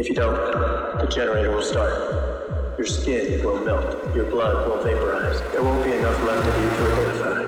If you don't, the generator will start. Your skin will melt. Your blood will vaporize. There won't be enough left of you to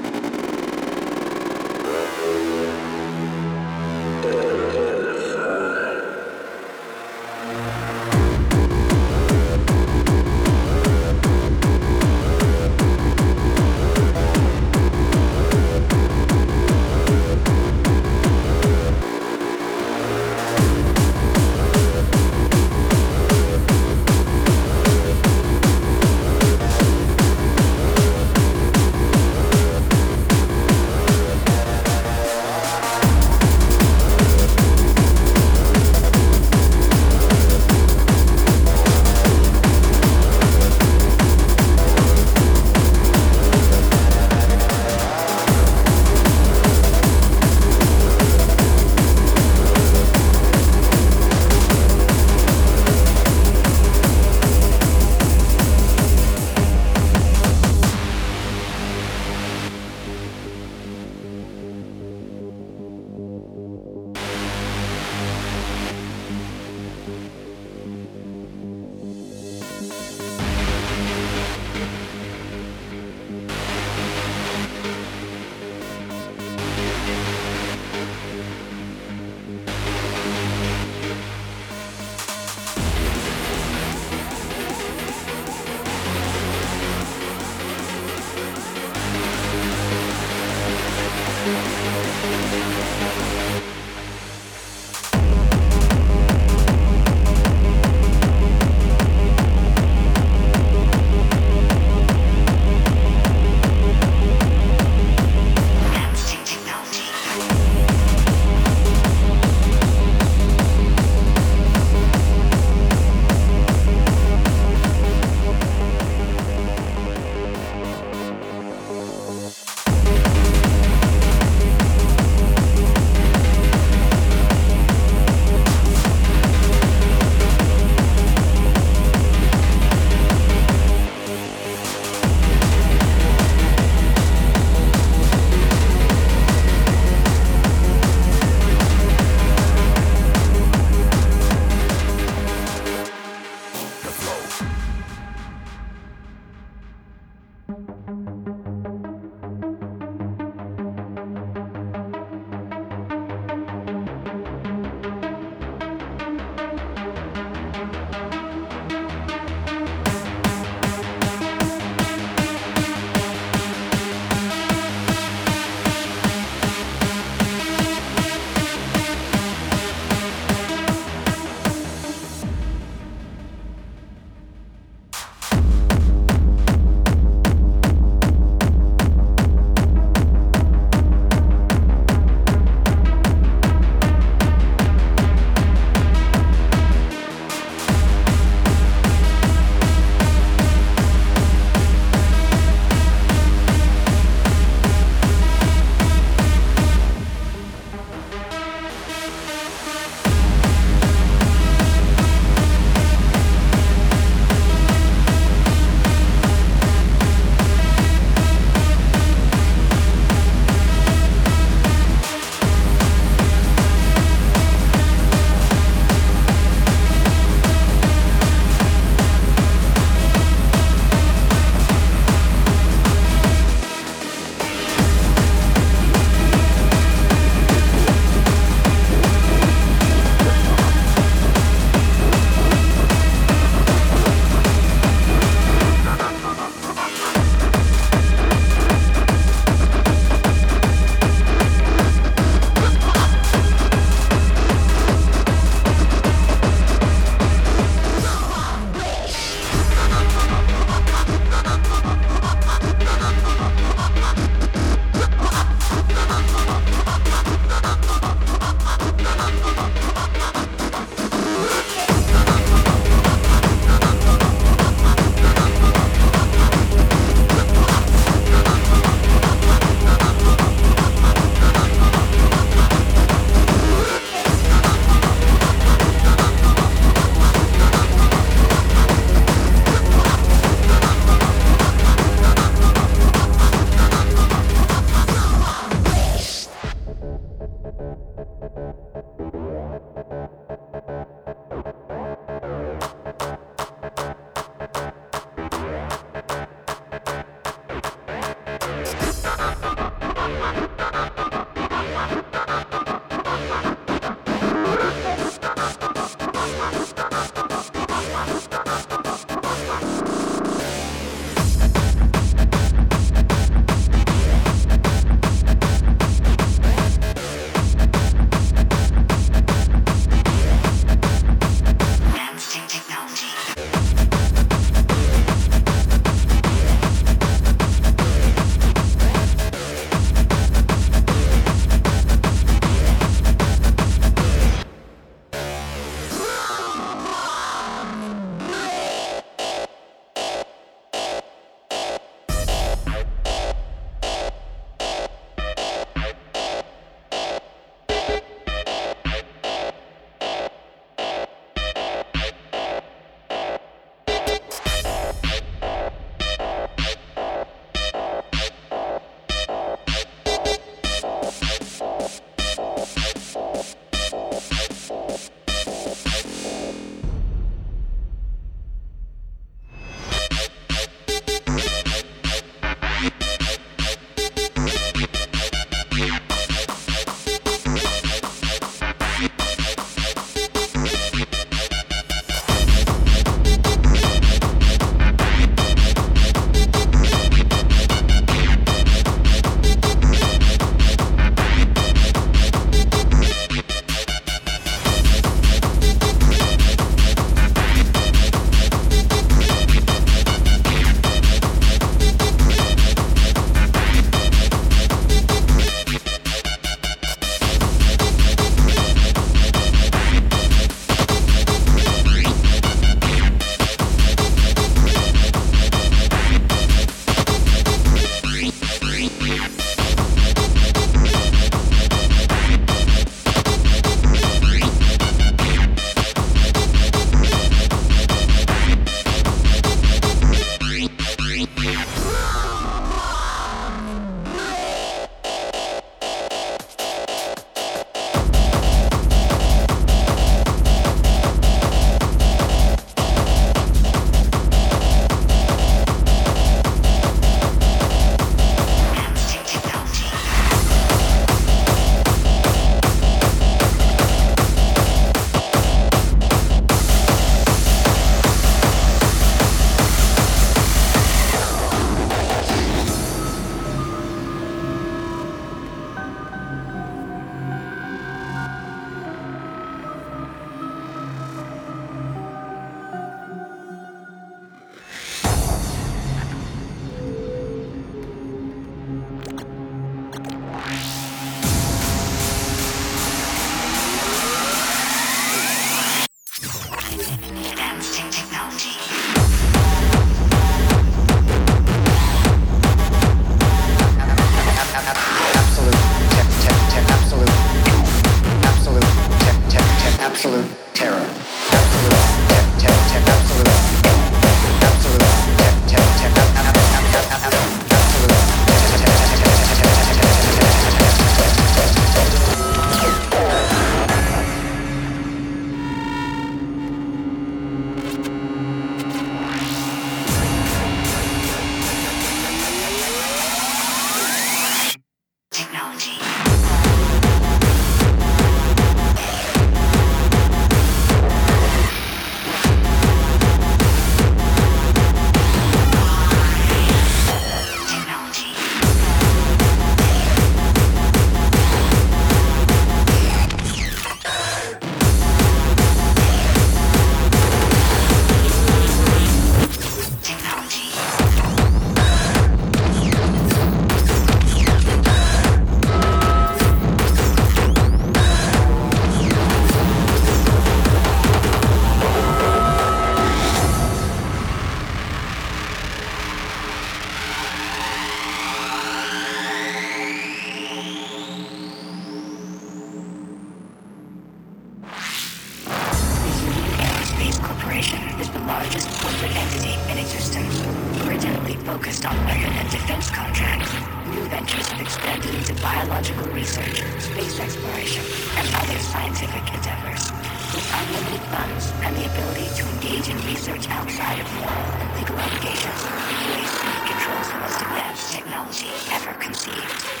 largest corporate entity in existence, originally focused on weapon and defense contracts. New ventures have expanded into biological research, space exploration, and other scientific endeavors. With unlimited funds and the ability to engage in research outside of moral and legal obligations, UAC controls the most advanced technology ever conceived.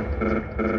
Intensify the treatment.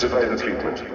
The treatment.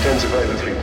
intensify the three.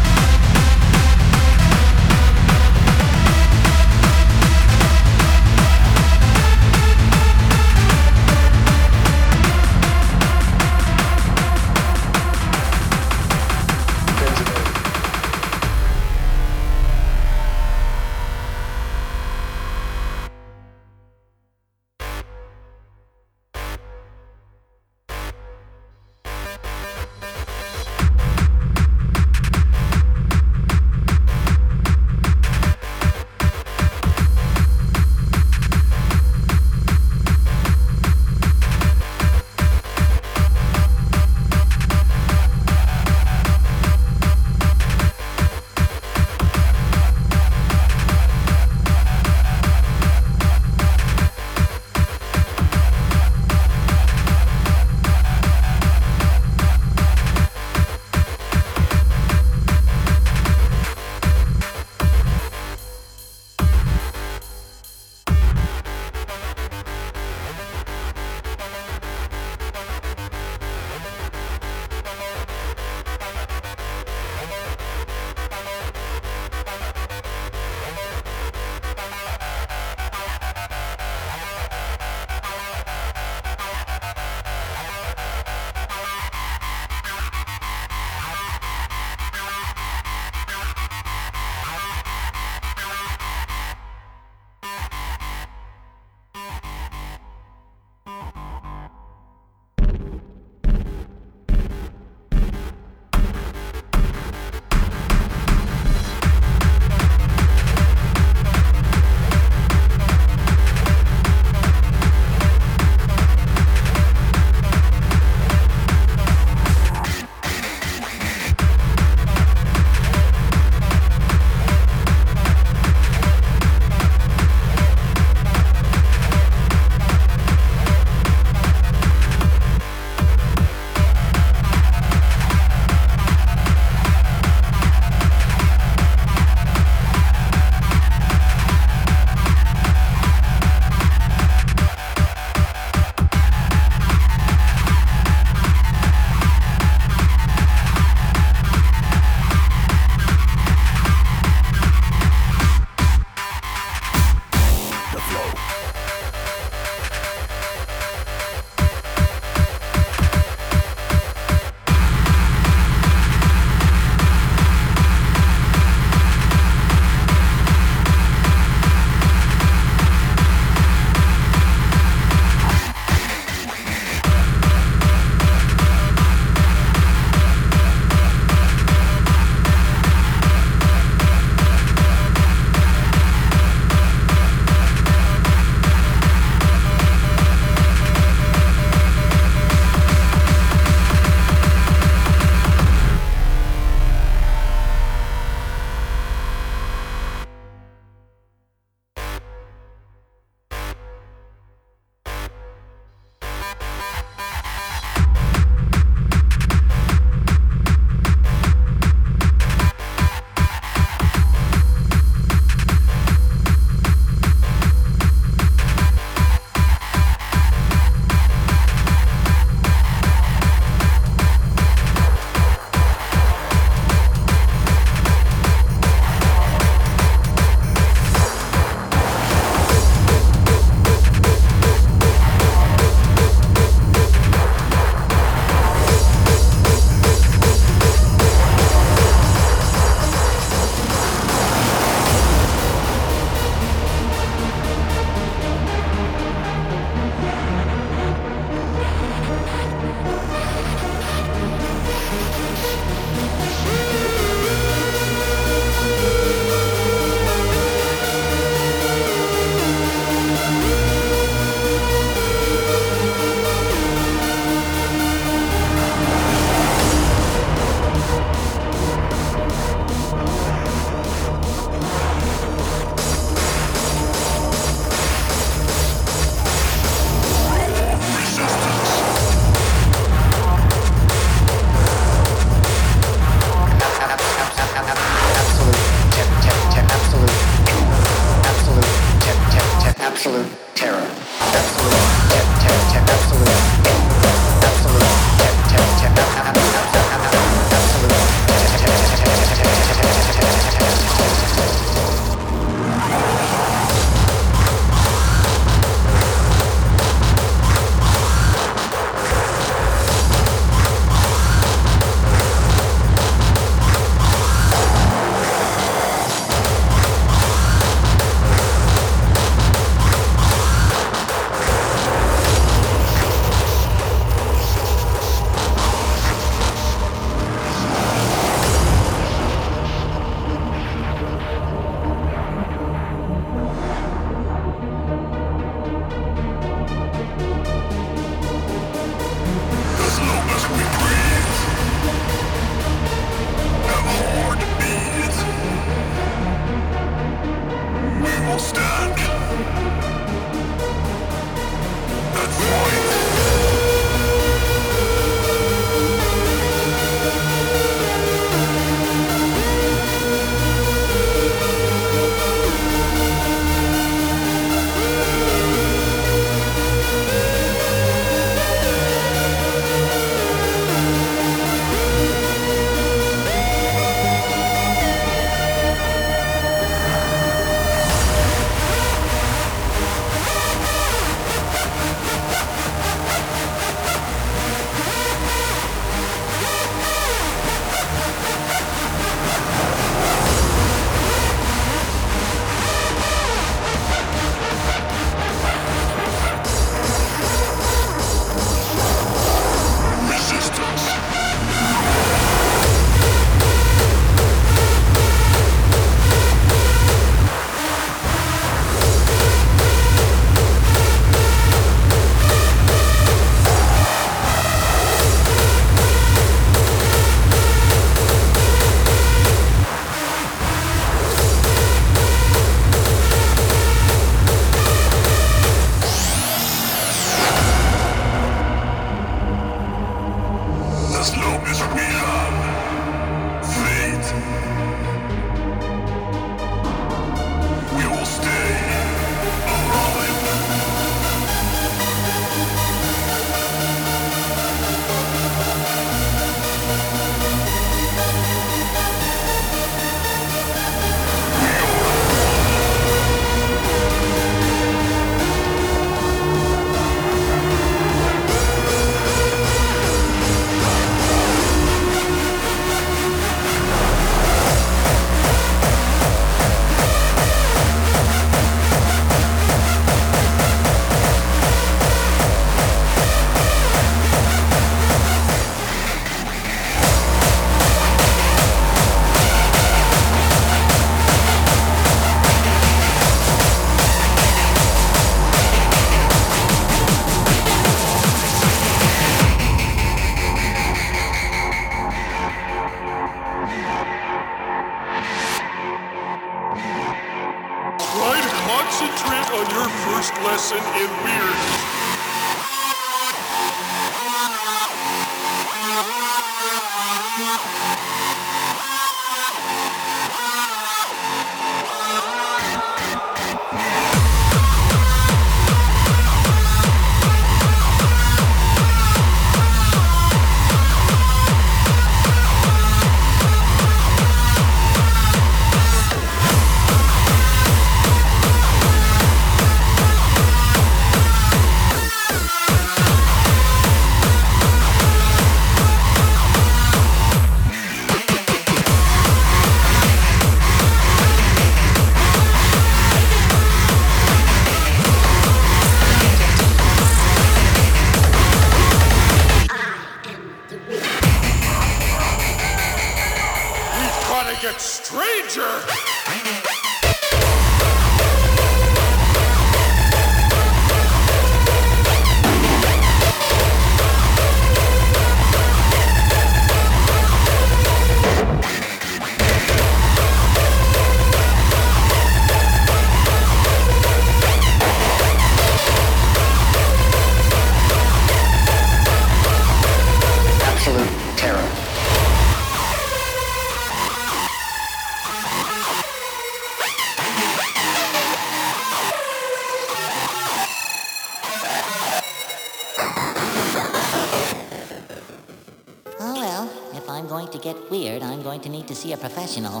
you know.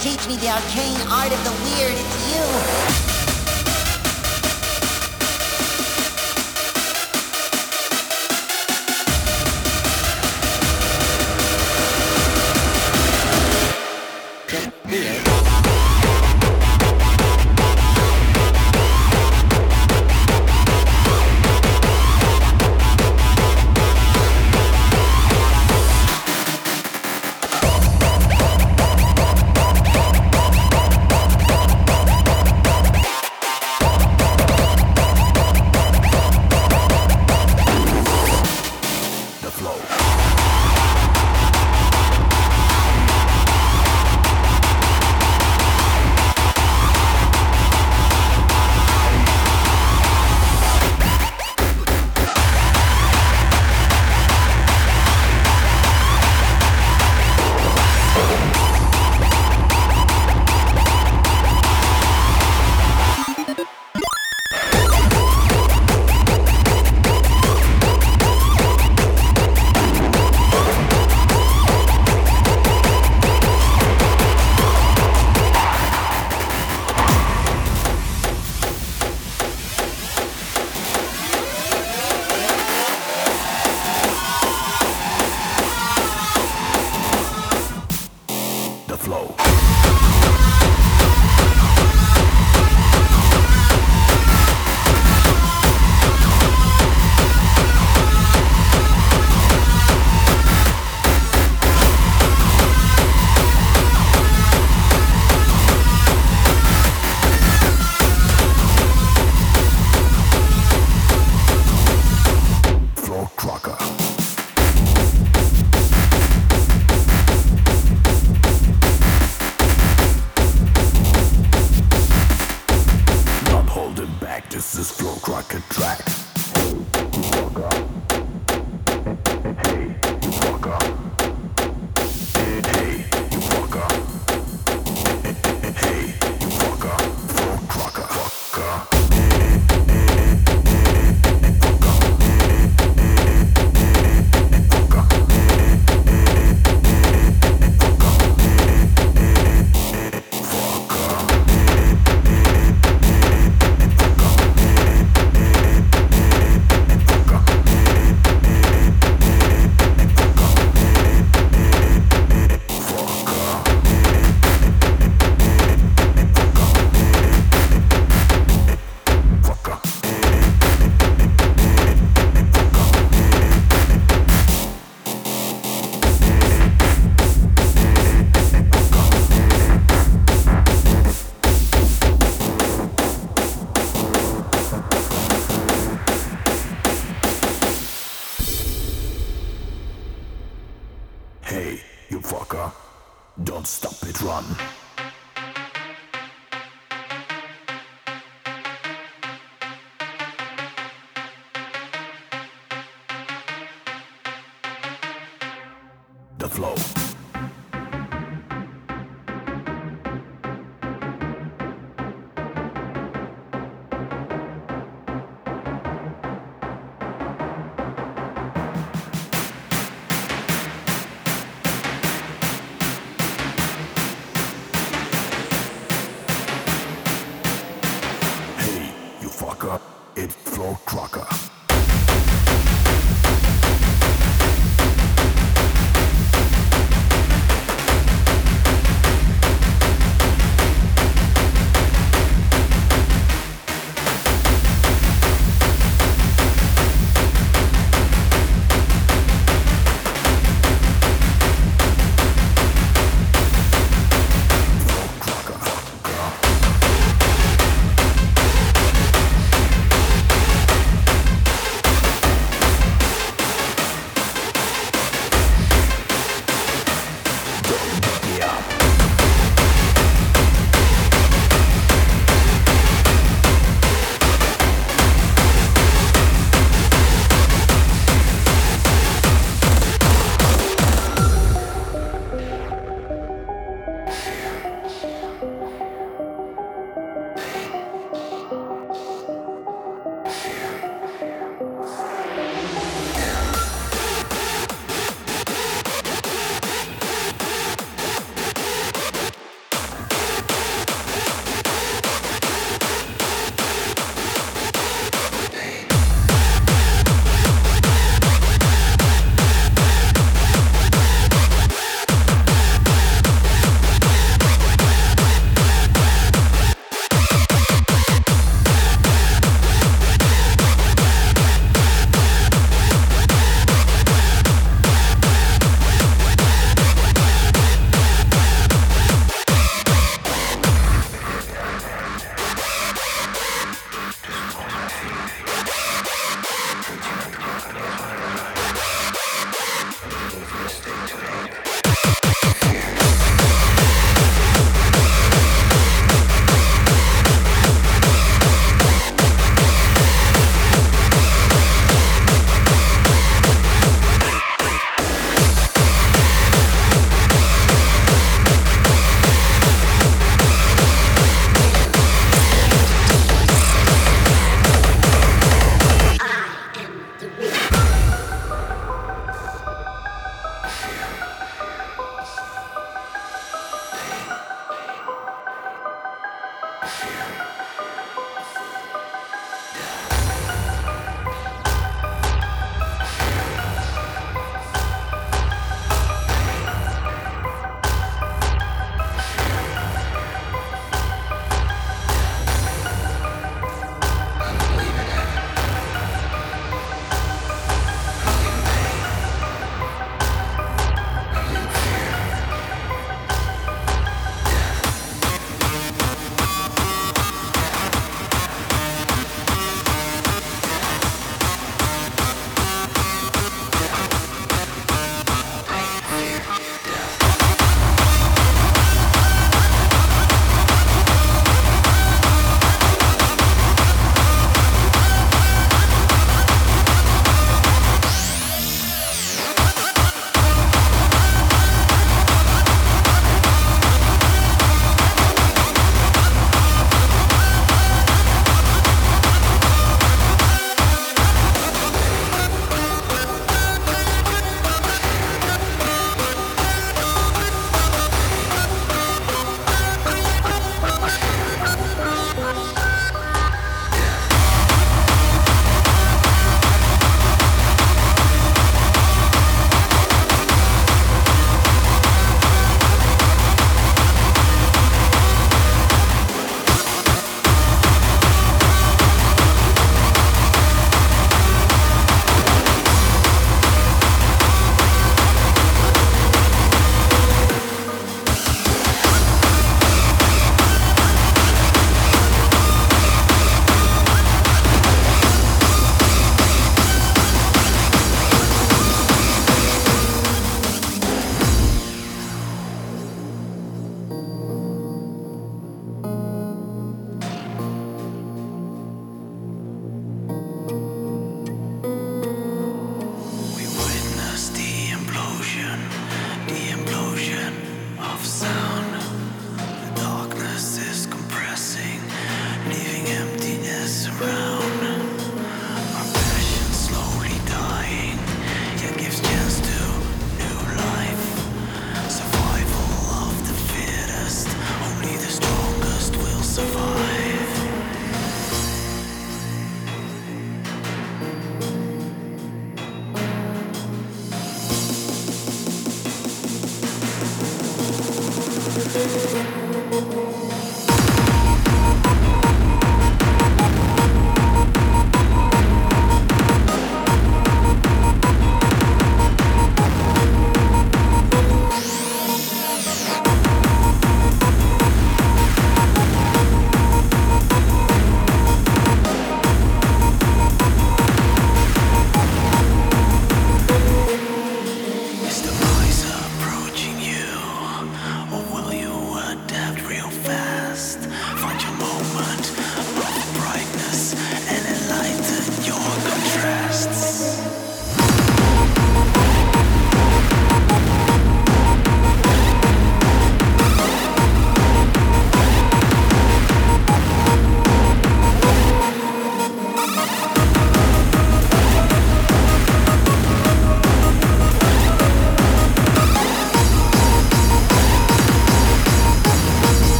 teach me the arcane art of the weird. It's you.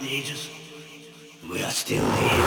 The ages. We are still here,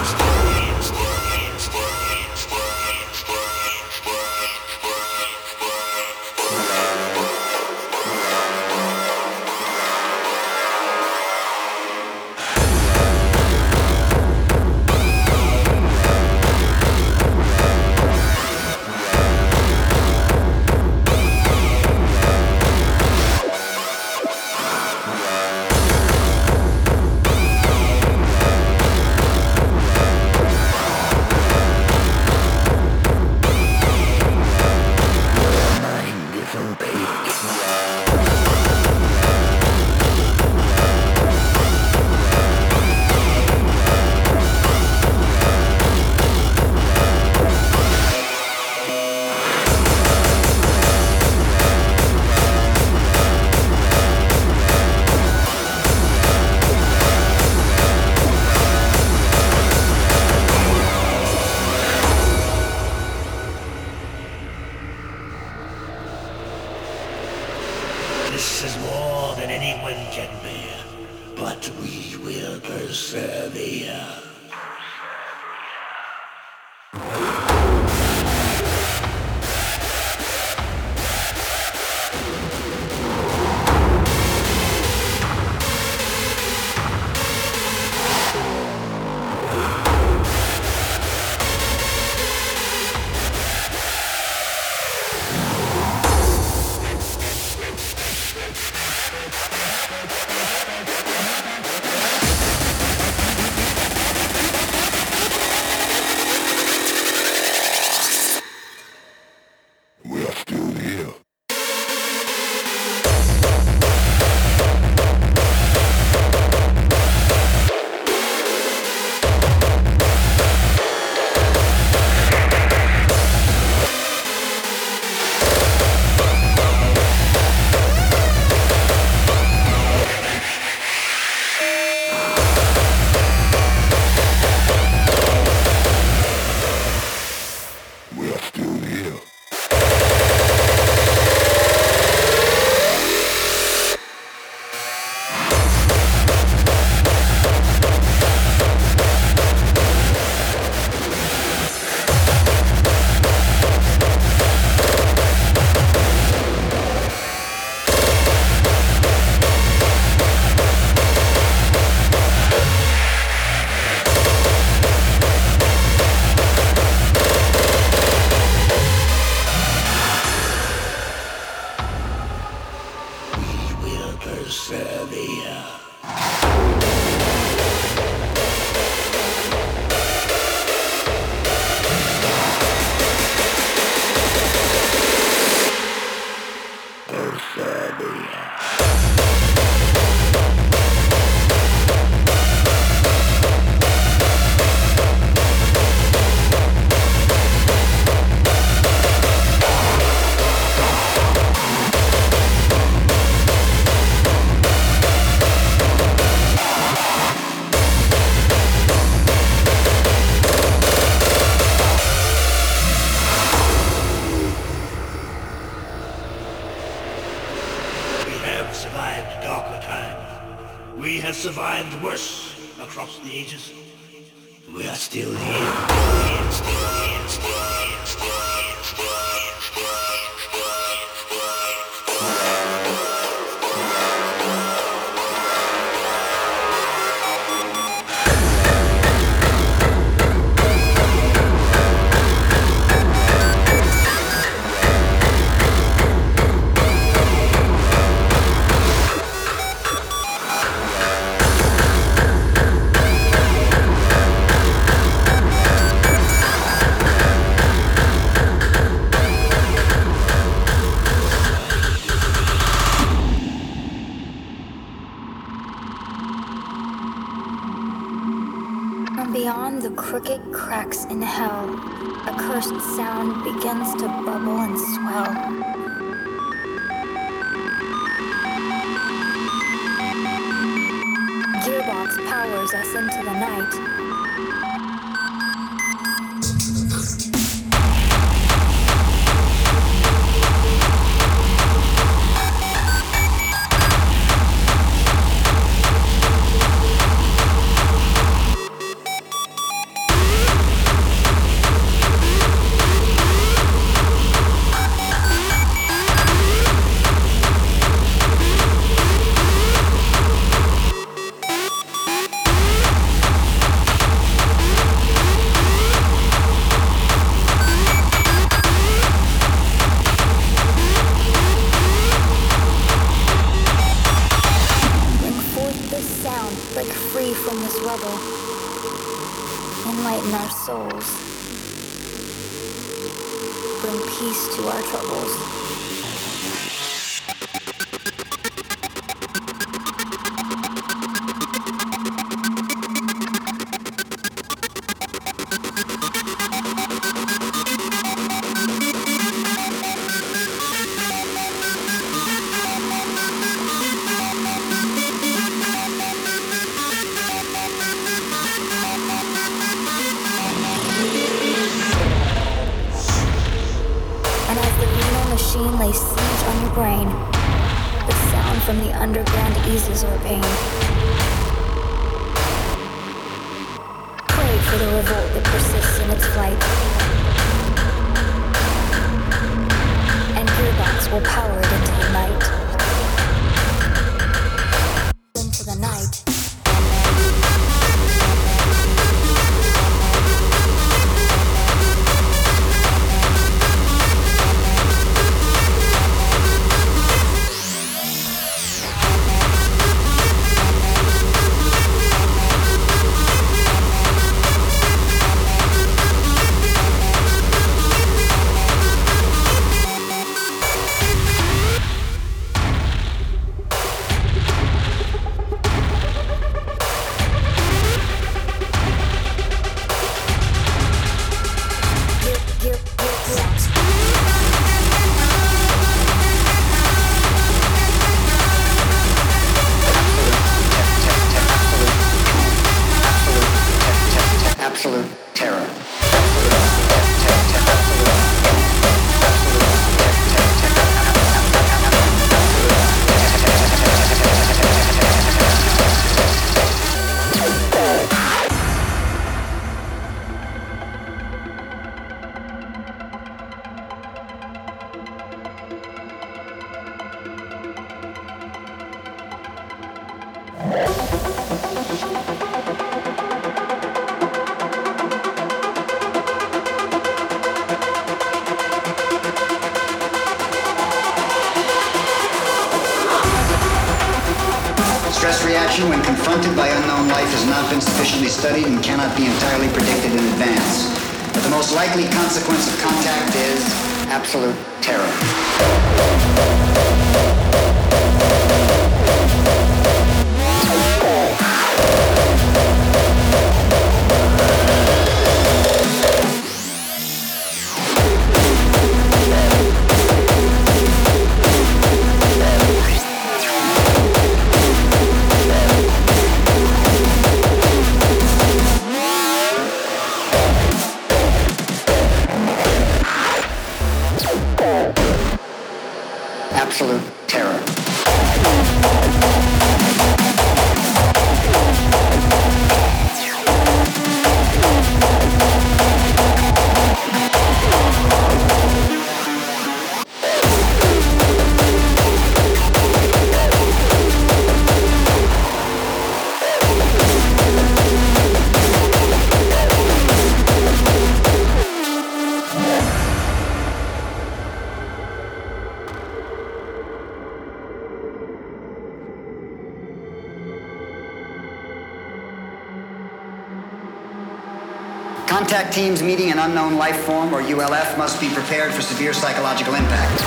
Teams meeting an unknown life form, or ULF, must be prepared for severe psychological impact.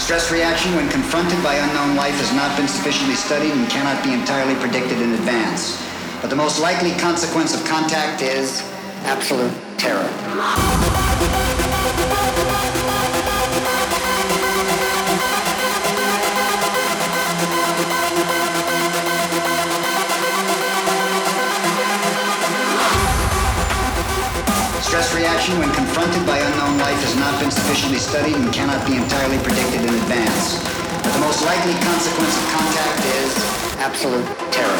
Stress reaction when confronted by unknown life has not been sufficiently studied and cannot be entirely predicted in advance. But the most likely consequence of contact is absolute terror. Stress reaction when confronted by unknown life has not been sufficiently studied and cannot be entirely predicted in advance. But the most likely consequence of contact is absolute terror.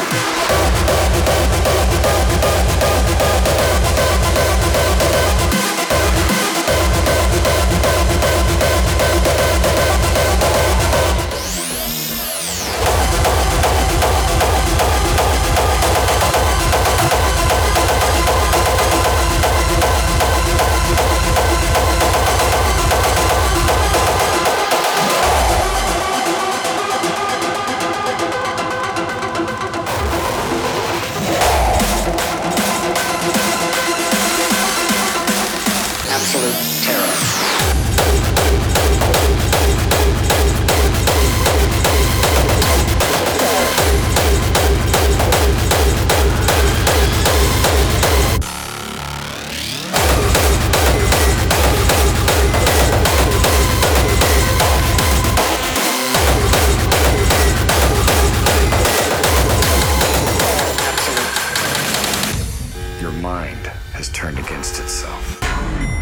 announced itself.